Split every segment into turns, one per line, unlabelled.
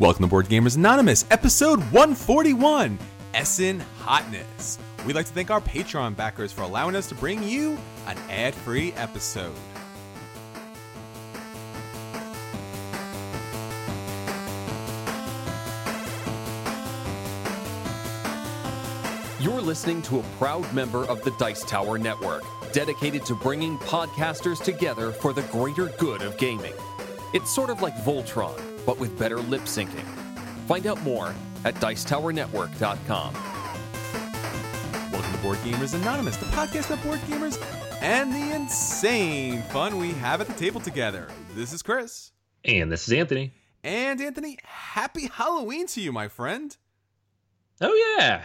Welcome to Board Gamers Anonymous, episode 141 Essen Hotness. We'd like to thank our Patreon backers for allowing us to bring you an ad free episode.
You're listening to a proud member of the Dice Tower Network, dedicated to bringing podcasters together for the greater good of gaming. It's sort of like Voltron, but with better lip syncing. Find out more at Dicetowernetwork.com.
Welcome to Board Gamers Anonymous, the podcast of board gamers and the insane fun we have at the table together. This is Chris.
And this is Anthony.
And Anthony, happy Halloween to you, my friend.
Oh, yeah.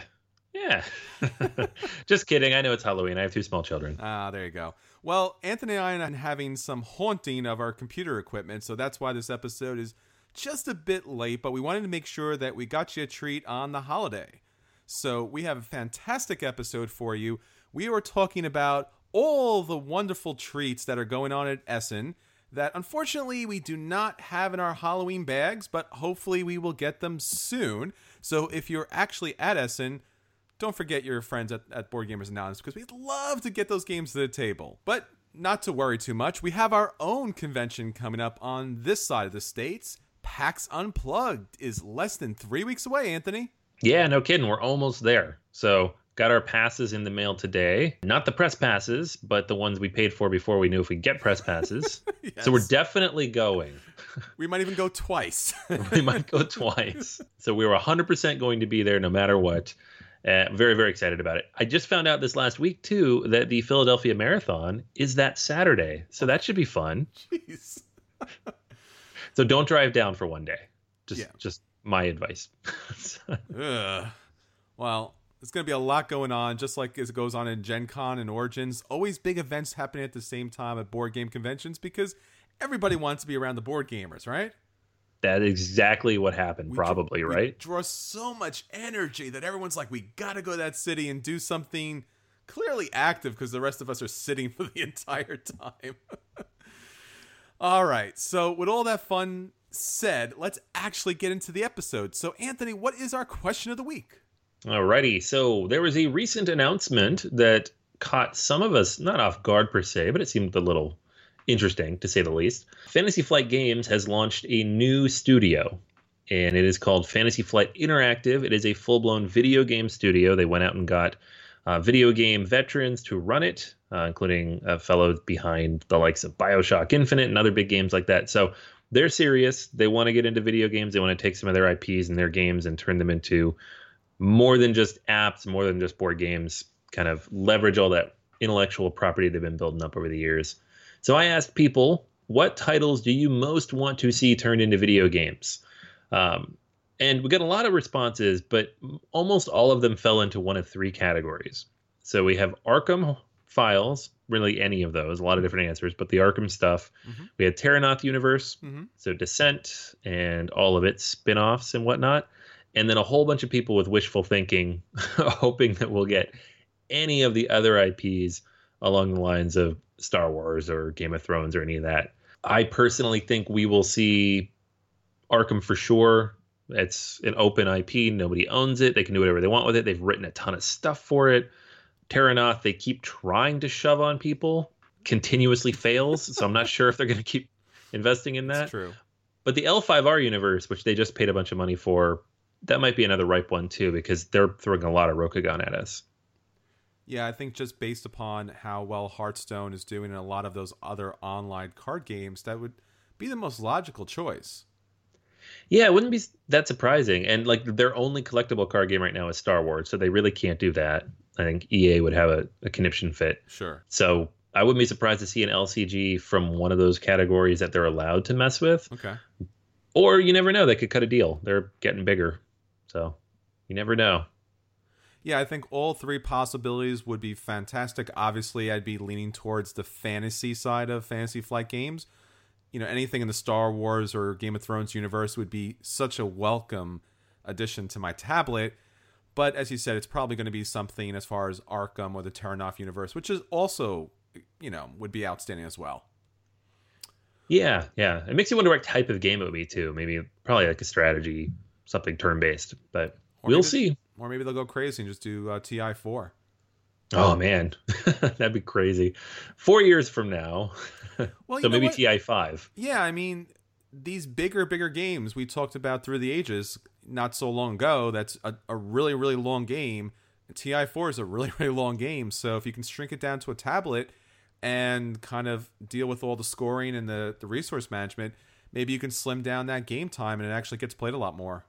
Yeah. Just kidding. I know it's Halloween. I have two small children.
Ah, there you go. Well, Anthony and I are having some haunting of our computer equipment, so that's why this episode is just a bit late, but we wanted to make sure that we got you a treat on the holiday. So we have a fantastic episode for you. We are talking about all the wonderful treats that are going on at Essen that unfortunately we do not have in our Halloween bags, but hopefully we will get them soon. So if you're actually at Essen, don't forget your friends at, at Board Gamers Anonymous because we'd love to get those games to the table. But not to worry too much, we have our own convention coming up on this side of the states. PAX Unplugged is less than three weeks away, Anthony.
Yeah, no kidding. We're almost there. So, got our passes in the mail today. Not the press passes, but the ones we paid for before we knew if we get press passes.
Yes.
So, we're definitely going.
We might even go twice.
we might go twice. So, we were 100% going to be there no matter what. Uh, very, very excited about it. I just found out this last week, too, that the Philadelphia Marathon is that Saturday. So, that should be fun.
Jeez.
So, don't drive down for one day. Just,
Yeah.
just my advice.
Well, it's going to be a lot going on, just like as it goes on in Gen Con and Origins. Always big events happening at the same time at board game conventions because everybody wants to be around the board gamers, right?
That is exactly what happened,
We
probably,
draw,
right?
draw so much energy that everyone's like, we got to go to that city and do something clearly active because the rest of us are sitting for the entire time. all right. So, with all that fun said, let's actually get into the episode. So, Anthony, what is our question of the week?
Alrighty. So there was a recent announcement that caught some of us not off guard per se, but it seemed a little interesting to say the least. Fantasy Flight Games has launched a new studio, and it is called Fantasy Flight Interactive. It is a full blown video game studio. They went out and got uh, video game veterans to run it, uh, including a fellow behind the likes of Bioshock Infinite and other big games like that. So they're serious. They want to get into video games. They want to take some of their IPs and their games and turn them into more than just apps, more than just board games, kind of leverage all that intellectual property they've been building up over the years. So I asked people, what titles do you most want to see turned into video games? Um, and we got a lot of responses, but almost all of them fell into one of three categories. So we have Arkham Files, really any of those, a lot of different answers, but the Arkham stuff.
Mhm.
We had Terrinoth Universe,
Mhm.
so Descent and all of its spin offs and whatnot and then a whole bunch of people with wishful thinking, hoping that we'll get any of the other IPs along the lines of Star Wars or Game of Thrones or any of that. I personally think we will see Arkham for sure. It's an open IP. Nobody owns it. They can do whatever they want with it. They've written a ton of stuff for it. Terrinoth, they keep trying to shove on people, continuously fails. so I'm not sure if they're going to keep investing in that.
That's true.
But the L5R universe, which they just paid a bunch of money for, that might be another ripe one too, because they're throwing a lot of Rokugan at us.
Yeah, I think just based upon how well Hearthstone is doing in a lot of those other online card games, that would be the most logical choice.
Yeah, it wouldn't be that surprising. And like their only collectible card game right now is Star Wars, so they really can't do that. I think EA would have a, a conniption fit.
Sure.
So I wouldn't be surprised to see an LCG from one of those categories that they're allowed to mess with.
Okay.
Or you never know, they could cut a deal. They're getting bigger. So you never know.
Yeah, I think all three possibilities would be fantastic. Obviously, I'd be leaning towards the fantasy side of Fantasy Flight games. You know, anything in the Star Wars or Game of Thrones universe would be such a welcome addition to my tablet. But as you said, it's probably going to be something as far as Arkham or the Terrinoth universe, which is also, you know, would be outstanding as well.
Yeah, yeah. It makes you wonder what type of game it would be too. Maybe probably like a strategy, something turn based. But
Or
we'll
maybe-
see.
Or maybe they'll go crazy and just do uh, TI four.
Oh man, that'd be crazy. Four years from now,
Well,
so maybe? TI five.
Yeah, I mean, these bigger, bigger games we talked about through the ages not so long ago. That's a, a really, really long game. TI4 is a really, really long game. So if you can shrink it down to a tablet and kind of deal with all the scoring and the, the resource management, maybe you can slim down that game time and it actually gets played a lot more.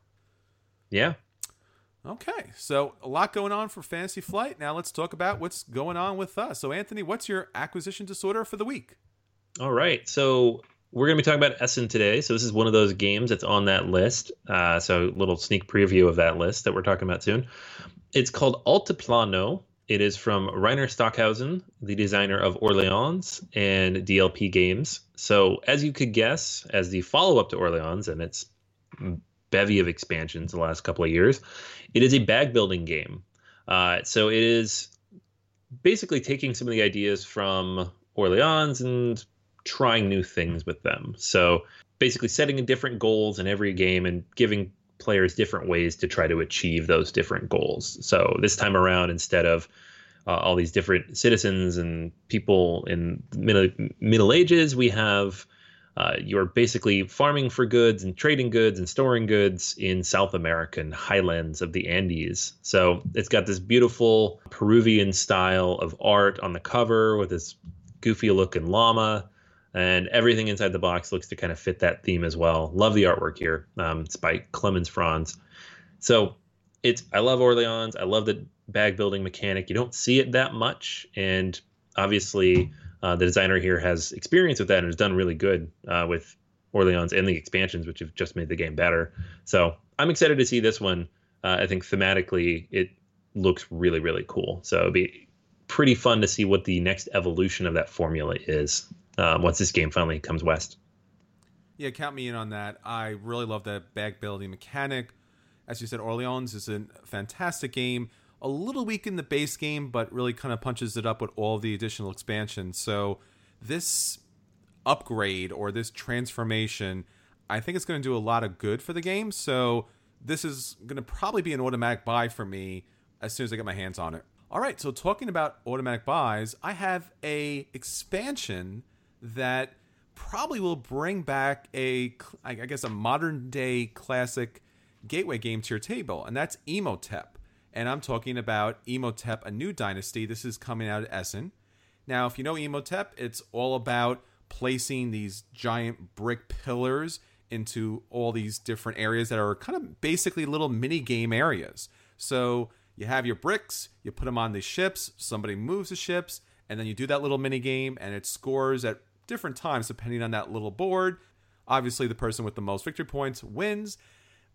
Yeah.
Okay, so a lot going on for Fantasy Flight. Now let's talk about what's going on with us. So, Anthony, what's your acquisition disorder for the week?
All right. So we're going to be talking about Essen today. So this is one of those games that's on that list. Uh, so little sneak preview of that list that we're talking about soon. It's called Altiplano. It is from Reiner Stockhausen, the designer of Orleans and DLP games. So as you could guess, as the follow-up to Orleans and its bevy of expansions the last couple of years, it is a bag building game. Uh, so it is basically taking some of the ideas from Orleans and trying new things with them. So basically setting different goals in every game and giving players different ways to try to achieve those different goals. So this time around, instead of uh, all these different citizens and people in middle Middle Ages, we have uh, you're basically farming for goods and trading goods and storing goods in South American highlands of the Andes. So it's got this beautiful Peruvian style of art on the cover with this goofy looking llama and everything inside the box looks to kind of fit that theme as well. Love the artwork here. Um, it's by Clemens Franz. So it's I love Orleans. I love the bag building mechanic. You don't see it that much, and obviously uh, the designer here has experience with that and has done really good uh, with Orleans and the expansions, which have just made the game better. So I'm excited to see this one. Uh, I think thematically it looks really really cool. So it'd be pretty fun to see what the next evolution of that formula is um, once this game finally comes west.
Yeah, count me in on that. I really love that bag building mechanic. As you said, Orleans is a fantastic game. A little weak in the base game, but really kind of punches it up with all the additional expansions. So this upgrade or this transformation, I think it's going to do a lot of good for the game. So this is going to probably be an automatic buy for me as soon as I get my hands on it. All right, so talking about automatic buys, I have a expansion that probably will bring back a I guess a modern day classic gateway game to your table, and that's Imhotep. And I'm talking about Imhotep, a new dynasty. This is coming out of Essen. Now, if you know Imhotep, it's all about placing these giant brick pillars into all these different areas that are kind of basically little mini game areas. So you have your bricks, you put them on the ships, somebody moves the ships, and then you do that little mini game, and it scores at different times depending on that little board. Obviously, the person with the most victory points wins.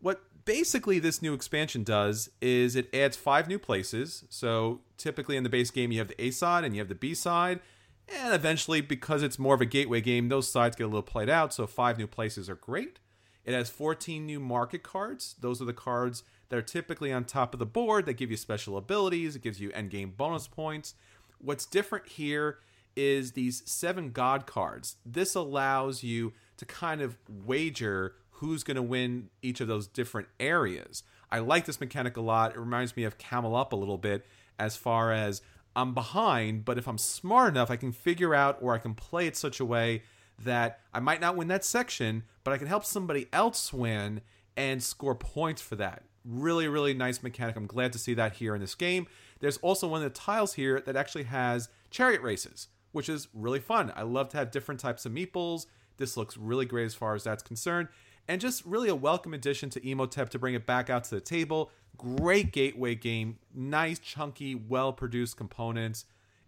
What basically this new expansion does is it adds five new places. So typically in the base game, you have the A side and you have the B side. And eventually, because it's more of a gateway game, those sides get a little played out. So five new places are great. It has 14 new market cards. Those are the cards that are typically on top of the board that give you special abilities. It gives you end game bonus points. What's different here is these seven god cards. This allows you to kind of wager who's going to win each of those different areas. I like this mechanic a lot. It reminds me of Camel Up a little bit as far as I'm behind, but if I'm smart enough, I can figure out or I can play it such a way that I might not win that section, but I can help somebody else win and score points for that. Really, really nice mechanic. I'm glad to see that here in this game. There's also one of the tiles here that actually has chariot races, which is really fun. I love to have different types of meeples. This looks really great as far as that's concerned. And just really a welcome addition to Imhotep to bring it back out to the table. Great gateway game, nice, chunky, well produced components.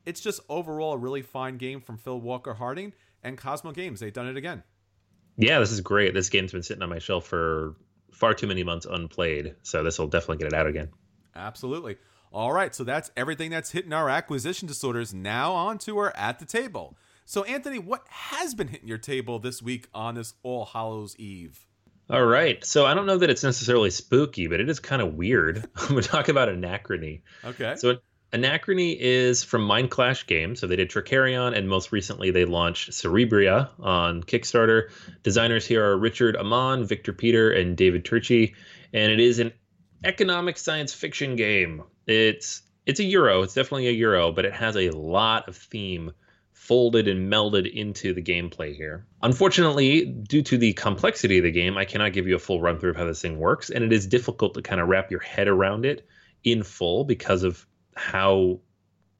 It's just overall a really fine game from Phil Walker Harding and Cosmo Games. They've done it again.
Yeah, this is great. This game's been sitting on my shelf for far too many months unplayed, so this will definitely get it out again.
Absolutely. All right, so that's everything that's hitting our acquisition disorders. Now on to our at the table. So, Anthony, what has been hitting your table this week on this All Hallows Eve?
All right, so I don't know that it's necessarily spooky, but it is kind of weird. I'm going to talk about anachrony.
Okay.
So, Anachrony is from Mind Clash Games. So they did Trickerion, and most recently they launched Cerebria on Kickstarter. Designers here are Richard Amann, Victor Peter, and David Turczi. And it is an economic science fiction game. It's it's a euro. It's definitely a euro, but it has a lot of theme folded and melded into the gameplay here. Unfortunately, due to the complexity of the game, I cannot give you a full run through of how this thing works, and it is difficult to kind of wrap your head around it in full because of how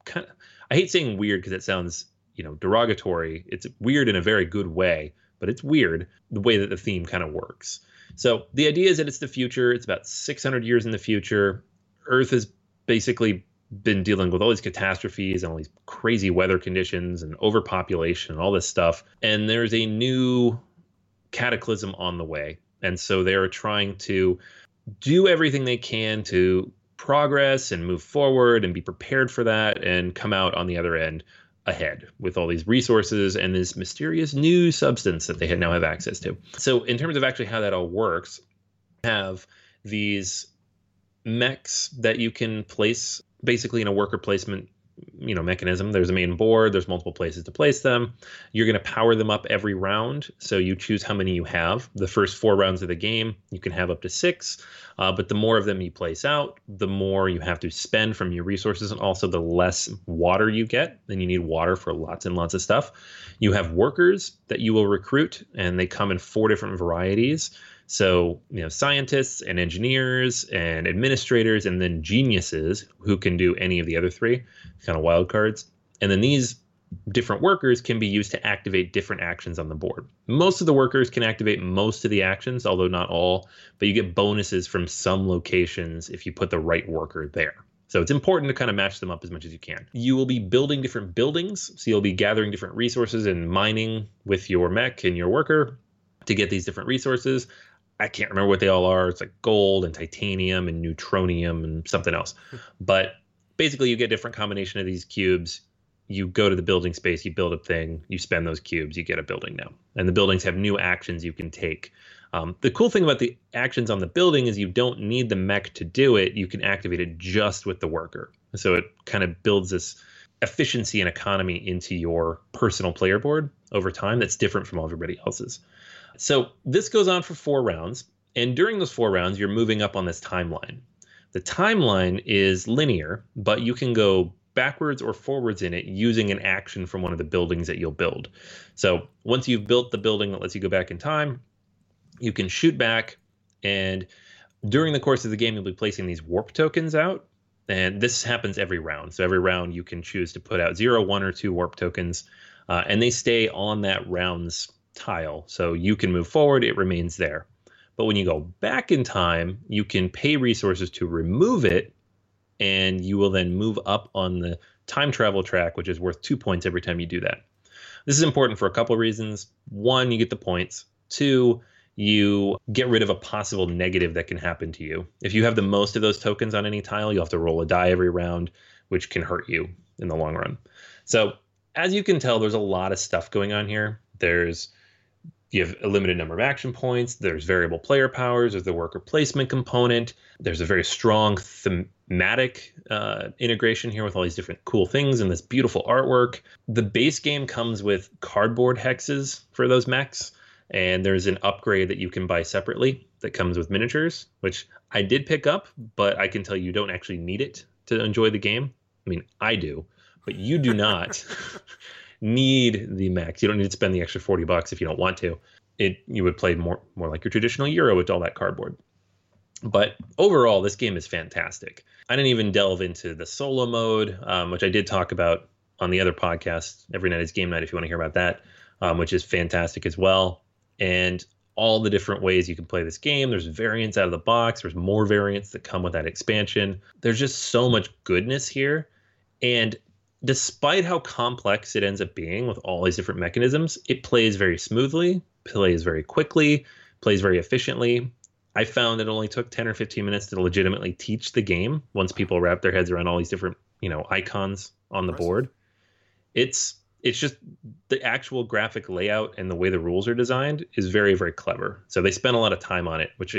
kind of I hate saying weird because it sounds, you know, derogatory. It's weird in a very good way, but it's weird the way that the theme kind of works. So the idea is that it's the future. It's about 600 years in the future. Earth has basically been dealing with all these catastrophes and all these crazy weather conditions and overpopulation and all this stuff. And there's a new cataclysm on the way. And so they're trying to do everything they can to progress and move forward and be prepared for that and come out on the other end ahead with all these resources and this mysterious new substance that they now have access to. So, in terms of actually how that all works, have these mechs that you can place basically in a worker placement you know mechanism. There's a main board there's multiple places to place them. You're going to power them up every round so you choose how many you have. The first four rounds of the game you can have up to six uh, but the more of them you place out the more you have to spend from your resources and also the less water you get then you need water for lots and lots of stuff. You have workers that you will recruit and they come in four different varieties so, you know, scientists and engineers and administrators, and then geniuses who can do any of the other three kind of wild cards. And then these different workers can be used to activate different actions on the board. Most of the workers can activate most of the actions, although not all, but you get bonuses from some locations if you put the right worker there. So it's important to kind of match them up as much as you can. You will be building different buildings, so you'll be gathering different resources and mining with your mech and your worker to get these different resources. I can't remember what they all are. It's like gold and titanium and neutronium and something else. but basically, you get a different combination of these cubes. You go to the building space, you build a thing, you spend those cubes, you get a building now. And the buildings have new actions you can take. Um, the cool thing about the actions on the building is you don't need the mech to do it. You can activate it just with the worker. So it kind of builds this efficiency and economy into your personal player board over time that's different from everybody else's. So this goes on for four rounds. And during those four rounds, you're moving up on this timeline. The timeline is linear, but you can go backwards or forwards in it using an action from one of the buildings that you'll build. So once you've built the building that lets you go back in time, you can shoot back. And during the course of the game, you'll be placing these warp tokens out. And this happens every round. So every round, you can choose to put out zero, one, or two warp tokens. Uh, and they stay on that round's tile. So you can move forward, it remains there. But when you go back in time, you can pay resources to remove it, and you will then move up on the time travel track, which is worth two points every time you do that. This is important for a couple of reasons. One, you get the points. Two, you get rid of a possible negative that can happen to you. If you have the most of those tokens on any tile, you'll have to roll a die every round, which can hurt you in the long run. So, as you can tell, there's a lot of stuff going on here. There's you have a limited number of action points. There's variable player powers. There's the worker placement component. There's a very strong thematic uh, integration here with all these different cool things and this beautiful artwork. The base game comes with cardboard hexes for those mechs, and there's an upgrade that you can buy separately that comes with miniatures, which I did pick up, but I can tell you don't actually need it to enjoy the game. I mean, I do, but you do not. need the max. You don't need to spend the extra 40 bucks if you don't want to. It you would play more more like your traditional Euro with all that cardboard. But overall, this game is fantastic. I didn't even delve into the solo mode, um, which I did talk about on the other podcast. Every night is game night if you want to hear about that, um, which is fantastic as well. And all the different ways you can play this game. There's variants out of the box. There's more variants that come with that expansion. There's just so much goodness here. And despite how complex it ends up being with all these different mechanisms, it plays very smoothly, plays very quickly, plays very efficiently. I found it only took 10 or 15 minutes to legitimately teach the game once people wrap their heads around all these different, you know, icons on the board. It's it's just the actual graphic layout and the way the rules are designed is very very clever. So they spent a lot of time on it, which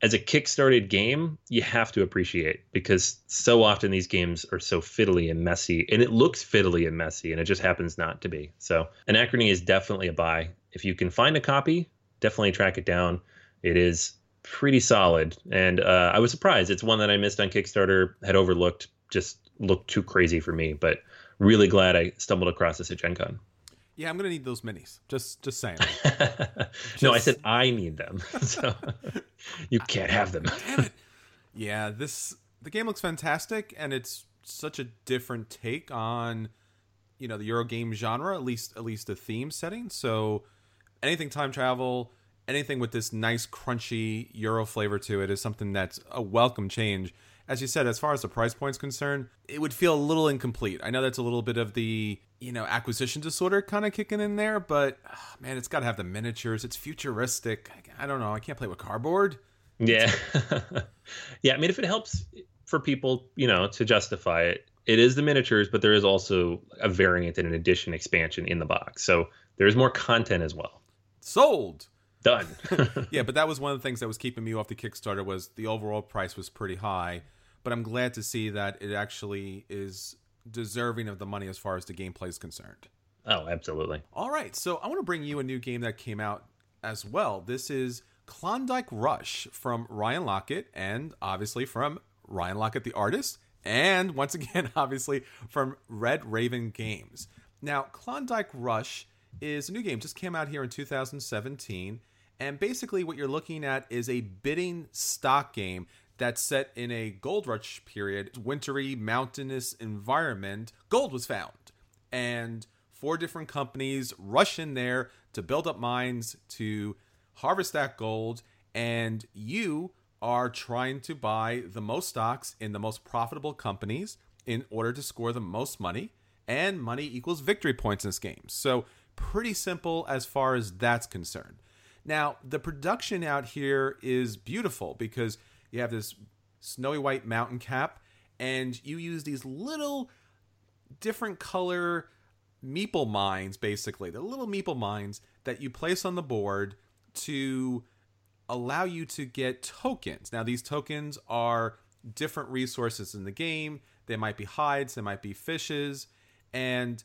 as a kickstarted game, you have to appreciate because so often these games are so fiddly and messy, and it looks fiddly and messy, and it just happens not to be. So, Anachrony is definitely a buy. If you can find a copy, definitely track it down. It is pretty solid, and uh, I was surprised. It's one that I missed on Kickstarter, had overlooked, just looked too crazy for me, but really glad I stumbled across this at Gen Con.
Yeah, I'm gonna need those minis. Just just saying.
no, I said I need them. so you can't have them.
Damn it. Yeah, this the game looks fantastic and it's such a different take on you know the Euro game genre, at least at least the theme setting. So anything time travel, anything with this nice crunchy Euro flavor to it is something that's a welcome change as you said, as far as the price point's concerned, it would feel a little incomplete. I know that's a little bit of the you know acquisition disorder kind of kicking in there, but oh, man, it's got to have the miniatures. It's futuristic. I, I don't know. I can't play with cardboard.
Yeah, yeah. I mean, if it helps for people, you know, to justify it, it is the miniatures, but there is also a variant and an addition expansion in the box, so there is more content as well.
Sold
done.
yeah, but that was one of the things that was keeping me off the Kickstarter was the overall price was pretty high but I'm glad to see that it actually is deserving of the money as far as the gameplay is concerned.
Oh, absolutely.
All right, so I want to bring you a new game that came out as well. This is Klondike Rush from Ryan Laukat and obviously from Ryan Laukat, the artist, and once again, obviously from Red Raven Games. Now, Klondike Rush is a new game, just came out here in 2017. And basically, what you're looking at is a bidding stock game that's set in a gold rush period, wintry, mountainous environment, gold was found. And four different companies rush in there to build up mines to harvest that gold. And you are trying to buy the most stocks in the most profitable companies in order to score the most money. And money equals victory points in this game. So, pretty simple as far as that's concerned. Now, the production out here is beautiful because you have this snowy white mountain cap, and you use these little different color meeple mines, basically. the little meeple mines that you place on the board to allow you to get tokens. Now, these tokens are different resources in the game. They might be hides, they might be fishes, and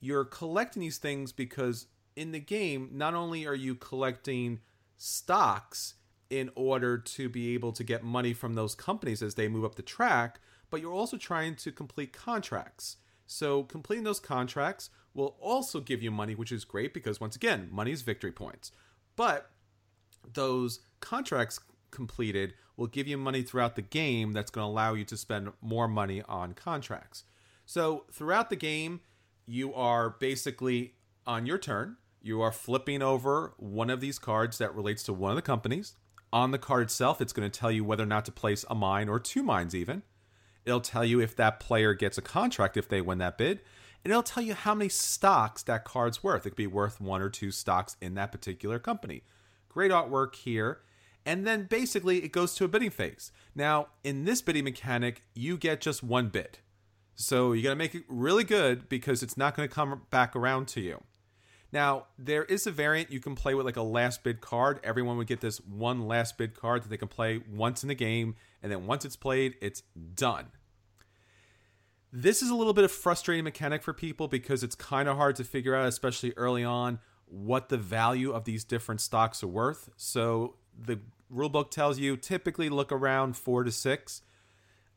you're collecting these things because in the game, not only are you collecting stocks, in order to be able to get money from those companies as they move up the track, but you're also trying to complete contracts. So completing those contracts will also give you money, which is great because once again, money is victory points. But those contracts completed will give you money throughout the game that's going to allow you to spend more money on contracts. So throughout the game, you are basically on your turn, you are flipping over one of these cards that relates to one of the companies on the card itself, it's going to tell you whether or not to place a mine or two mines, even. It'll tell you if that player gets a contract if they win that bid. And it'll tell you how many stocks that card's worth. It could be worth one or two stocks in that particular company. Great artwork here. And then basically it goes to a bidding phase. Now, in this bidding mechanic, you get just one bid. So you got to make it really good because it's not going to come back around to you. Now, there is a variant you can play with like a last bid card. Everyone would get this one last bid card that they can play once in the game, and then once it's played, it's done. This is a little bit of frustrating mechanic for people because it's kind of hard to figure out, especially early on, what the value of these different stocks are worth. So the rulebook tells you typically look around four to six.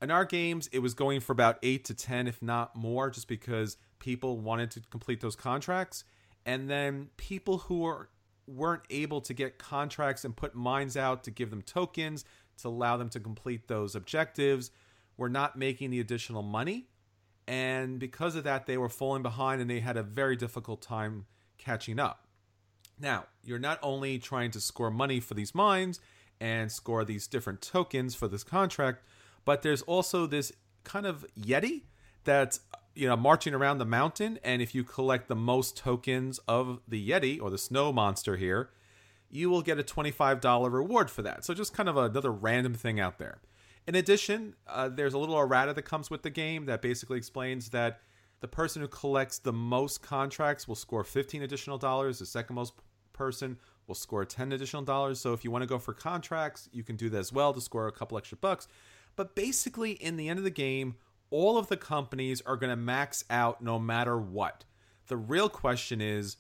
In our games, it was going for about eight to ten, if not more, just because people wanted to complete those contracts and then people who are weren't able to get contracts and put mines out to give them tokens to allow them to complete those objectives were not making the additional money. And because of that they were falling behind and they had a very difficult time catching up. Now you're not only trying to score money for these mines and score these different tokens for this contract but there's also this kind of yeti that's you know marching around the mountain and if you collect the most tokens of the yeti or the snow monster here you will get a $25 reward for that so just kind of another random thing out there in addition uh, there's a little errata that comes with the game that basically explains that the person who collects the most contracts will score 15 additional dollars the second most person will score 10 additional dollars. So if you want to go for contracts, you can do that as well to score a couple extra bucks. But basically, in the end of the game, all of the companies are going to max out no matter what. The real question is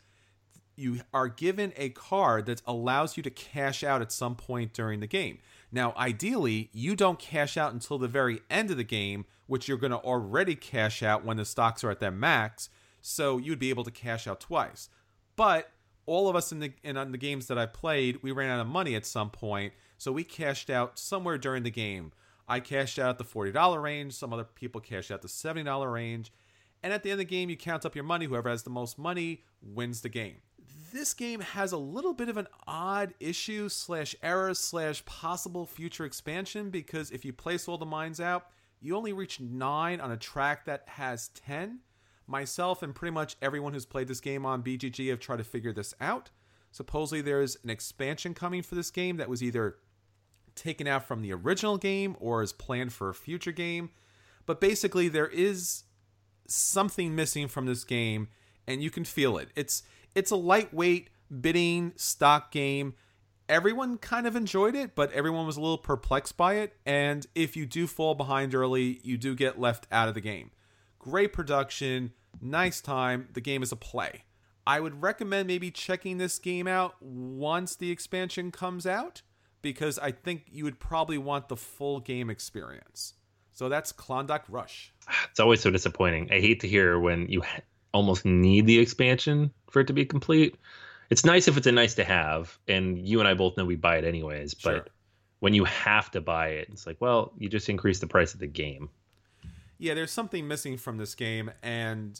you are given a card that allows you to cash out at some point during the game. Now, ideally, you don't cash out until the very end of the game, which you're going to already cash out when the stocks are at their max. So you'd be able to cash out twice. But all of us in the in on the games that I played, we ran out of money at some point, so we cashed out somewhere during the game. I cashed out the forty dollar range. Some other people cashed out the seventy dollar range. And at the end of the game, you count up your money. Whoever has the most money wins the game this game has a little bit of an odd issue slash error slash possible future expansion because if you place all the mines out, you only reach nine on a track that has 10. Myself and pretty much everyone who's played this game on BGG have tried to figure this out. Supposedly, there's an expansion coming for this game that was either taken out from the original game or is planned for a future game. But basically, there is something missing from this game, and you can feel it. It's it's a lightweight bidding stock game. Everyone kind of enjoyed it, but everyone was a little perplexed by it. And if you do fall behind early, you do get left out of the game. Great production, nice time. The game is a play. I would recommend maybe checking this game out once the expansion comes out because I think you would probably want the full game experience. So that's Klondike Rush.
It's always so disappointing. I hate to hear when you almost need the expansion for it to be complete. It's nice if it's a nice to have, and you and I both know we buy it anyways. But sure. when you have to buy it, it's like, well, you just increase the price of the game.
Yeah, there's something missing from this game, and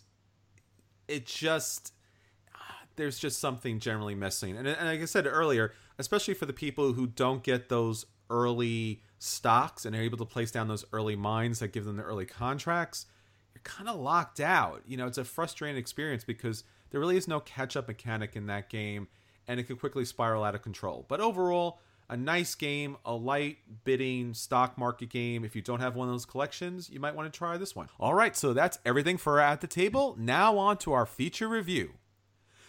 it just there's just something generally missing. And, and like I said earlier, especially for the people who don't get those early stocks and are able to place down those early mines that give them the early contracts, you're kind of locked out. You know, it's a frustrating experience because there really is no catch up mechanic in that game, and it can quickly spiral out of control. But overall, a nice game, a light bidding stock market game. If you don't have one of those collections, you might want to try this one. All right, so that's everything for At the Table. Now on to our feature review.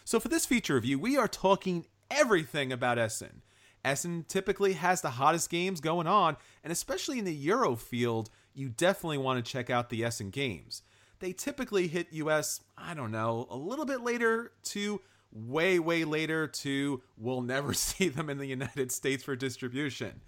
So for this feature review, we are talking everything about Essen. Essen typically has the hottest games going on, and especially in the Euro field, you definitely want to check out the Essen games they typically hit US, I don't know, a little bit later to way, way later to we'll never see them in the United States for distribution.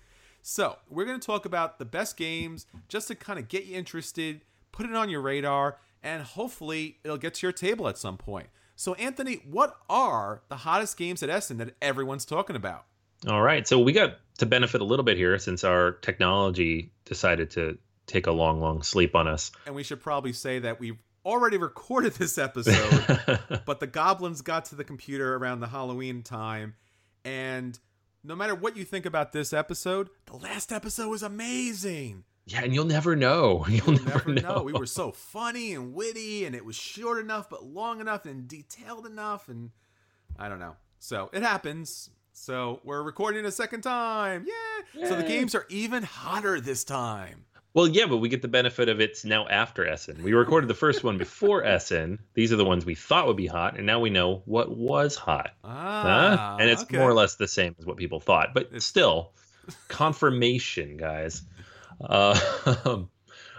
So, we're going to talk about the best games just to kind of get you interested, put it on your radar, and hopefully it'll get to your table at some point. So, Anthony, what are the hottest games at Essen that everyone's talking about?
All right. So, we got to benefit a little bit here since our technology decided to take a long, long sleep on us.
And we should probably say that we've already recorded this episode, but the goblins got to the computer around the Halloween time. And no matter what you think about this episode, the last episode was amazing.
Yeah, and you'll never know. You'll, you'll never, never know. know.
We were so funny and witty, and it was short enough, but long enough and detailed enough. And I don't know. So it happens. So we're recording a second time. Yeah. Yay. So the games are even hotter this time.
Well, yeah, but we get the benefit of it's now after Essen. We recorded the first one before Essen. These are the ones we thought would be hot, and now we know what was hot.
Ah,
huh? And it's okay. more or less the same as what people thought, but it's... still confirmation, guys. Uh,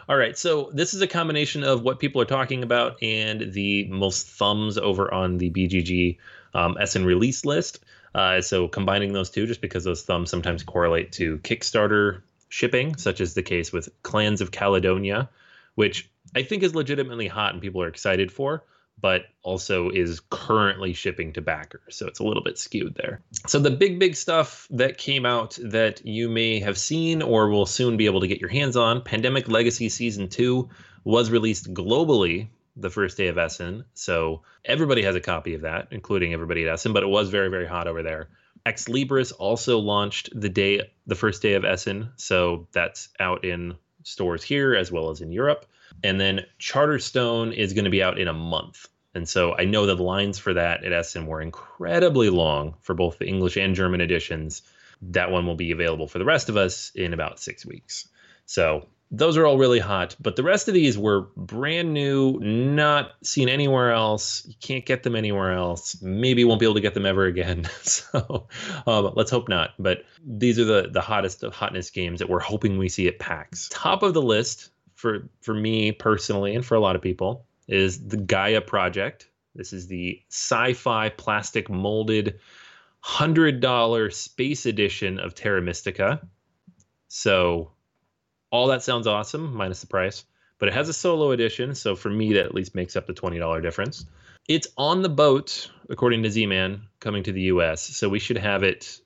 all right, so this is a combination of what people are talking about and the most thumbs over on the BGG um, Essen release list. Uh, so combining those two, just because those thumbs sometimes correlate to Kickstarter shipping, such as the case with Clans of Caledonia, which I think is legitimately hot and people are excited for, but also is currently shipping to backers. So it's a little bit skewed there. So the big, big stuff that came out that you may have seen or will soon be able to get your hands on Pandemic Legacy Season 2 was released globally the first day of Essen. So everybody has a copy of that, including everybody at Essen, but it was very, very hot over there. Ex Libris also launched the day, the first day of Essen, so that's out in stores here as well as in Europe. And then Charterstone is going to be out in a month. And so I know the lines for that at Essen were incredibly long for both the English and German editions. That one will be available for the rest of us in about six weeks. So those are all really hot. But the rest of these were brand new, not seen anywhere else. You can't get them anywhere else. Maybe won't be able to get them ever again. so um, let's hope not. But these are the the hottest of hotness games that we're hoping we see at PAX. Top of the list for for me personally and for a lot of people is the Gaia project. This is the sci-fi plastic molded hundred dollar space edition of Terra Mystica. So all that sounds awesome, minus the price. But it has a solo edition, so for me that at least makes up the twenty dollar difference. It's on the boat, according to Z-Man, coming to the U.S. So we should have it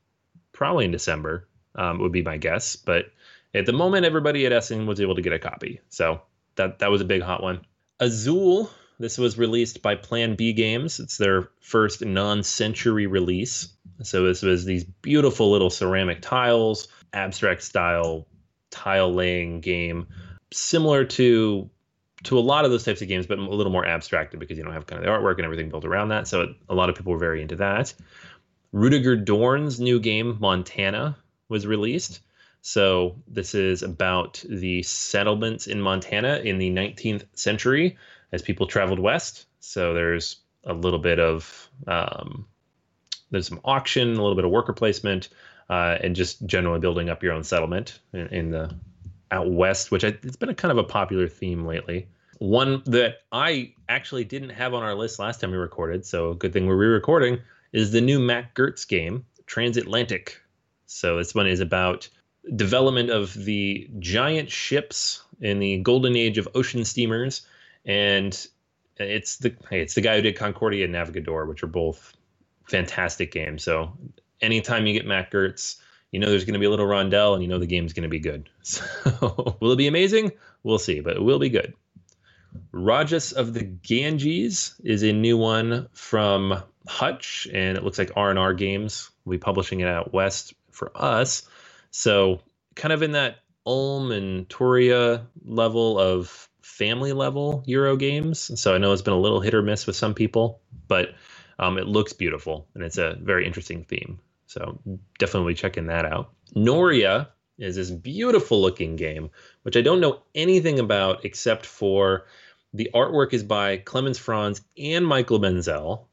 probably in December. Um, would be my guess, but at the moment, everybody at Essen was able to get a copy. So that that was a big hot one. Azul. This was released by Plan B Games. It's their first non-century release. So this was these beautiful little ceramic tiles, abstract style tile laying game, similar to to a lot of those types of games, but a little more abstracted because you don't have kind of the artwork and everything built around that. So it, a lot of people were very into that. Rudiger Dorn's new game, Montana, was released. So this is about the settlements in Montana in the 19th century as people traveled west. So there's a little bit of um, there's some auction, a little bit of worker placement, uh, and just generally building up your own settlement in, in the out west, which I, it's been a kind of a popular theme lately. One that I actually didn't have on our list last time we recorded, so good thing we're re-recording, is the new Mac Gerdts game, Transatlantic. So this one is about development of the giant ships in the golden age of ocean steamers, and it's the hey, it's the guy who did Concordia and Navigador, which are both fantastic games. So anytime you get Mac Gerdts, you know there's going to be a little rondel, and you know the game's going to be good. So will it be amazing? We'll see, but it will be good. Rajas of the Ganges is a new one from Huch, and it looks like R and R Games will be publishing it out west for us. So kind of in that Ulm and Toria level of family level Euro games. So I know it's been a little hit or miss with some people, but um, it looks beautiful and it's a very interesting theme. So definitely checking that out. Noria is this beautiful looking game, which I don't know anything about except for the artwork is by Clemens Franz and Michael Menzel.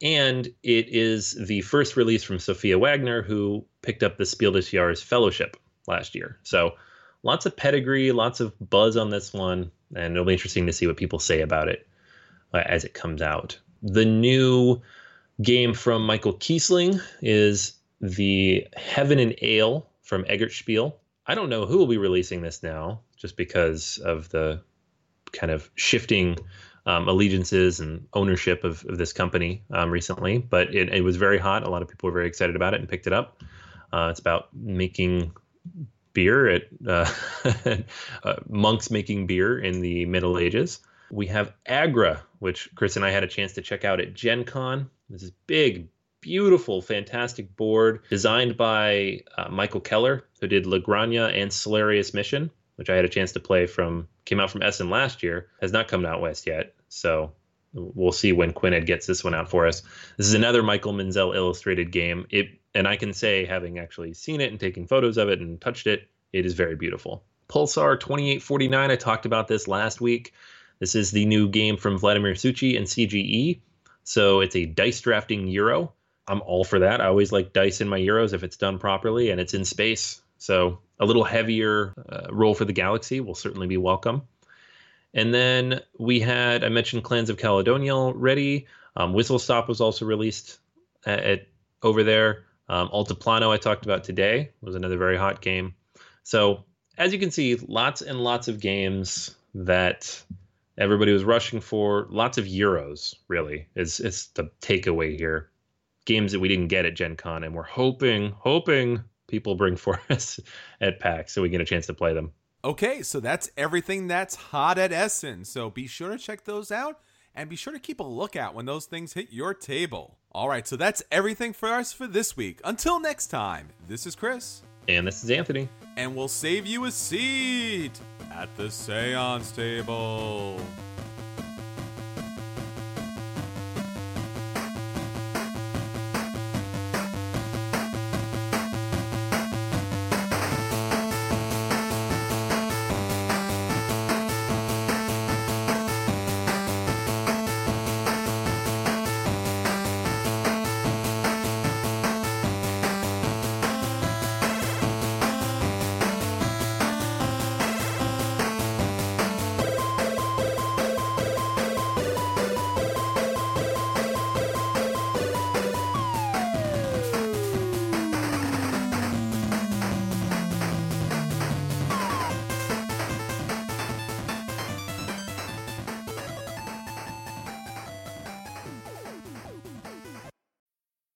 And it is the first release from Sophia Wagner, who picked up the Spiel des Jahres Fellowship last year. So lots of pedigree, lots of buzz on this one, and it'll be interesting to see what people say about it uh, as it comes out. The new game from Michael Kiesling is the Heaven and Ale from Eggertspiel. I don't know who will be releasing this now, just because of the kind of shifting um, allegiances and ownership of, of this company um, recently. But it, it, was very hot. A lot of people were very excited about it and picked it up. Uh, it's about making beer at uh, uh, monks making beer in the Middle Ages. We have Agra, which Chris and I had a chance to check out at Gen Con. This is big, beautiful, fantastic board designed by uh, Michael Keller, who did La Granja and Solarius Mission, which I had a chance to play from, came out from Essen last year, has not come out west yet. So we'll see when Quined gets this one out for us. This is another Michael Menzel illustrated game. It and I can say, having actually seen it and taken photos of it and touched it, it is very beautiful. Pulsar 2849, I talked about this last week. This is the new game from Vladimir Suchý and CGE. So it's a dice drafting Euro. I'm all for that. I always like dice in my Euros if it's done properly and it's in space. So a little heavier uh, for the galaxy will certainly be welcome. And then we had, I mentioned Clans of Caledonia already. Um, Whistle Stop was also released at, at over there. Um, Altiplano, I talked about today, was another very hot game. So, as you can see, lots and lots of games that everybody was rushing for. Lots of Euros, really, is, is the takeaway here. Games that we didn't get at Gen Con, and we're hoping, hoping people bring for us at PAX so we get a chance to play them.
Okay, so that's everything that's hot at Essen. So be sure to check those out and be sure to keep a lookout when those things hit your table. All right, so that's everything for us for this week. Until next time, this is Chris.
And this is Anthony.
And we'll save you a seat at the seance table.